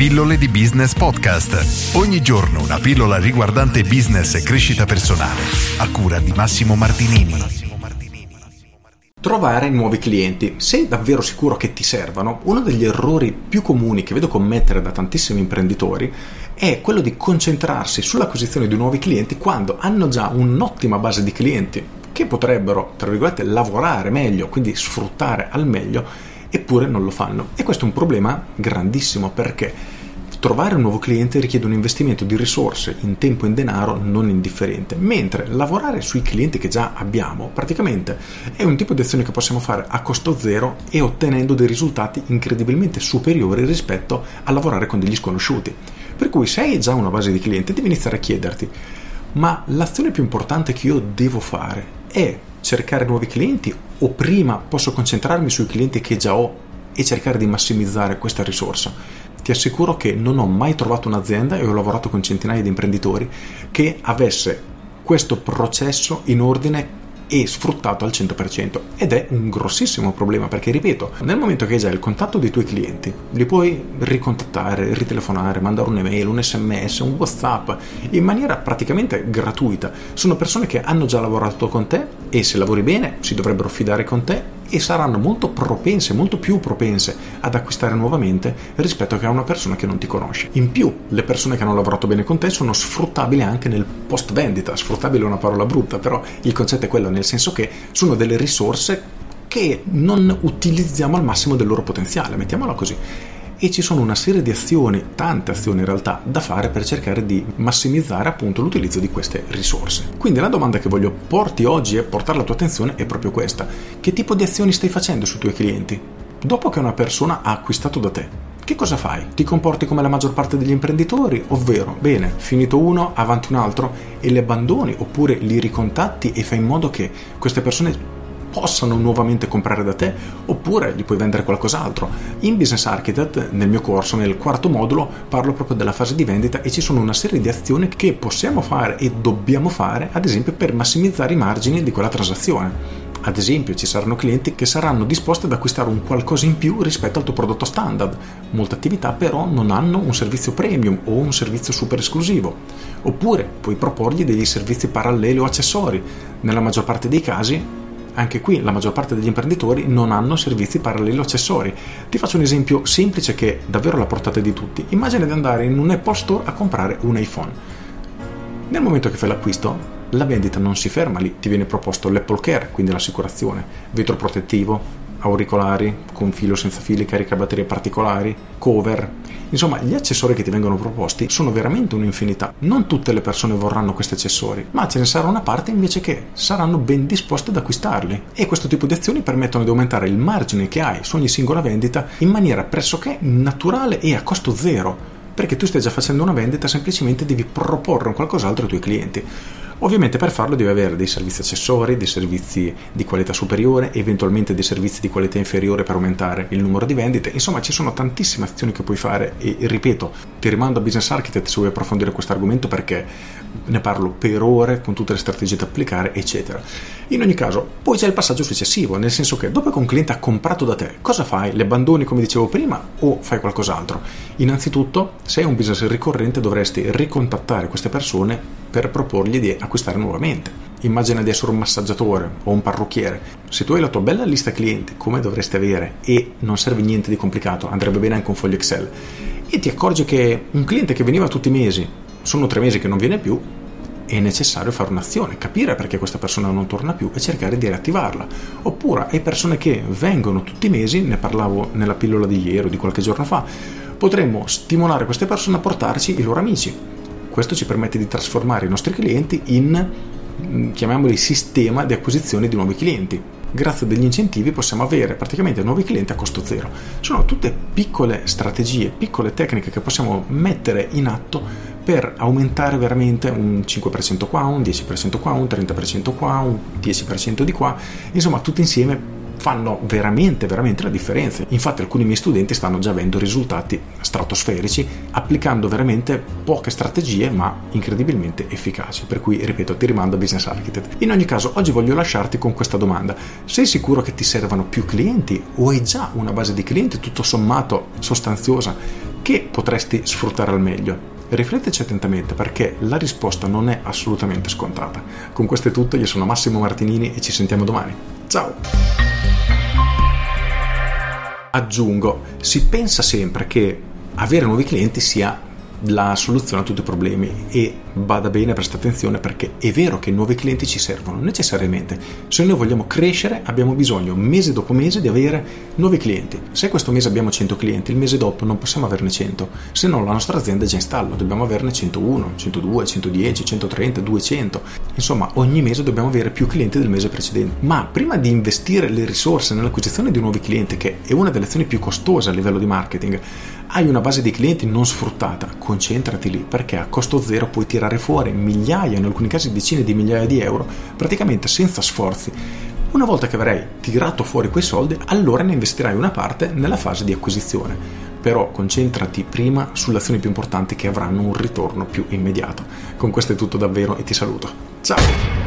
Pillole di Business Podcast. Ogni giorno una pillola riguardante business e crescita personale. A cura di Massimo Martinini. Trovare nuovi clienti. Sei davvero sicuro che ti servano? Uno degli errori più comuni che vedo commettere da tantissimi imprenditori è quello di concentrarsi sull'acquisizione di nuovi clienti quando hanno già un'ottima base di clienti che potrebbero, tra virgolette, lavorare meglio, quindi sfruttare al meglio eppure non lo fanno. E questo è un problema grandissimo perché trovare un nuovo cliente richiede un investimento di risorse in tempo e in denaro non indifferente, mentre lavorare sui clienti che già abbiamo praticamente è un tipo di azione che possiamo fare a costo zero e ottenendo dei risultati incredibilmente superiori rispetto a lavorare con degli sconosciuti. Per cui se hai già una base di clienti devi iniziare a chiederti ma l'azione più importante che io devo fare è cercare nuovi clienti o prima posso concentrarmi sui clienti che già ho e cercare di massimizzare questa risorsa? Ti assicuro che non ho mai trovato un'azienda e ho lavorato con centinaia di imprenditori che avesse questo processo in ordine e sfruttato al 100% ed è un grossissimo problema perché ripeto nel momento che hai già il contatto dei tuoi clienti li puoi ricontattare, ritelefonare, mandare un'email, un sms, un whatsapp in maniera praticamente gratuita. Sono persone che hanno già lavorato con te e se lavori bene si dovrebbero fidare con te e saranno molto propense, molto più propense ad acquistare nuovamente rispetto che a una persona che non ti conosce. In più, le persone che hanno lavorato bene con te sono sfruttabili anche nel post vendita. Sfruttabile è una parola brutta, però il concetto è quello, nel senso che sono delle risorse che non utilizziamo al massimo del loro potenziale, mettiamola così e ci sono una serie di azioni, tante azioni in realtà, da fare per cercare di massimizzare appunto l'utilizzo di queste risorse. Quindi la domanda che voglio porti oggi e portare alla tua attenzione è proprio questa. Che tipo di azioni stai facendo sui tuoi clienti? Dopo che una persona ha acquistato da te, che cosa fai? Ti comporti come la maggior parte degli imprenditori, ovvero, bene, finito uno, avanti un altro e li abbandoni oppure li ricontatti e fai in modo che queste persone possano nuovamente comprare da te oppure gli puoi vendere qualcos'altro. In Business Architect, nel mio corso, nel quarto modulo, parlo proprio della fase di vendita e ci sono una serie di azioni che possiamo fare e dobbiamo fare, ad esempio, per massimizzare i margini di quella transazione. Ad esempio, ci saranno clienti che saranno disposti ad acquistare un qualcosa in più rispetto al tuo prodotto standard. Molte attività però non hanno un servizio premium o un servizio super esclusivo. Oppure puoi proporgli degli servizi paralleli o accessori. Nella maggior parte dei casi anche qui la maggior parte degli imprenditori non hanno servizi paralleli o accessori. Ti faccio un esempio semplice che è davvero alla portata di tutti. Immagina di andare in un Apple Store a comprare un iPhone. Nel momento che fai l'acquisto, la vendita non si ferma lì, ti viene proposto l'Apple Care, quindi l'assicurazione, vetro protettivo, auricolari con filo senza fili, caricabatterie particolari, cover. Insomma, gli accessori che ti vengono proposti sono veramente un'infinità. Non tutte le persone vorranno questi accessori, ma ce ne sarà una parte invece che saranno ben disposte ad acquistarli. E questo tipo di azioni permettono di aumentare il margine che hai su ogni singola vendita in maniera pressoché naturale e a costo zero. Perché tu stai già facendo una vendita, semplicemente devi proporre un qualcos'altro ai tuoi clienti. Ovviamente per farlo devi avere dei servizi accessori, dei servizi di qualità superiore, eventualmente dei servizi di qualità inferiore per aumentare il numero di vendite. Insomma, ci sono tantissime azioni che puoi fare e ripeto, ti rimando a Business Architect se vuoi approfondire questo argomento perché ne parlo per ore con tutte le strategie da applicare, eccetera. In ogni caso, poi c'è il passaggio successivo, nel senso che dopo che un cliente ha comprato da te, cosa fai? Le abbandoni come dicevo prima o fai qualcos'altro? Innanzitutto, se hai un business ricorrente dovresti ricontattare queste persone per proporgli di acquistare nuovamente. Immagina di essere un massaggiatore o un parrucchiere. Se tu hai la tua bella lista clienti, come dovresti avere, e non serve niente di complicato, andrebbe bene anche un foglio Excel, e ti accorgi che un cliente che veniva tutti i mesi, sono tre mesi che non viene più, è necessario fare un'azione, capire perché questa persona non torna più e cercare di riattivarla. Oppure hai persone che vengono tutti i mesi, ne parlavo nella pillola di ieri o di qualche giorno fa, potremmo stimolare queste persone a portarci i loro amici questo ci permette di trasformare i nostri clienti in, mm, chiamiamoli, sistema di acquisizione di nuovi clienti. Grazie degli incentivi possiamo avere praticamente nuovi clienti a costo zero. Sono tutte piccole strategie, piccole tecniche che possiamo mettere in atto per aumentare veramente un 5% qua, un 10% qua, un 30% qua, un 10% di qua, insomma tutti insieme fanno veramente, veramente la differenza. Infatti alcuni miei studenti stanno già avendo risultati stratosferici applicando veramente poche strategie ma incredibilmente efficaci. Per cui, ripeto, ti rimando a Business Architect. In ogni caso, oggi voglio lasciarti con questa domanda. Sei sicuro che ti servano più clienti o hai già una base di clienti tutto sommato sostanziosa che potresti sfruttare al meglio. Rifletteci attentamente perché la risposta non è assolutamente scontata. Con questo è tutto, io sono Massimo Martinini e ci sentiamo domani. Ciao! Aggiungo, si pensa sempre che avere nuovi clienti sia la soluzione a tutti i problemi e bada bene, presta attenzione perché è vero che nuovi clienti ci servono necessariamente. Se noi vogliamo crescere abbiamo bisogno mese dopo mese di avere nuovi clienti. Se questo mese abbiamo 100 clienti, il mese dopo non possiamo averne 100, se no la nostra azienda è già in stallo, dobbiamo averne 101, 102, 110, 130, 200. Insomma, ogni mese dobbiamo avere più clienti del mese precedente. Ma prima di investire le risorse nell'acquisizione di nuovi clienti, che è una delle azioni più costose a livello di marketing, hai una base di clienti non sfruttata, concentrati lì perché a costo zero puoi tirare fuori migliaia, in alcuni casi decine di migliaia di euro, praticamente senza sforzi. Una volta che avrai tirato fuori quei soldi, allora ne investirai una parte nella fase di acquisizione. Però concentrati prima sulle azioni più importanti che avranno un ritorno più immediato. Con questo è tutto davvero e ti saluto. Ciao!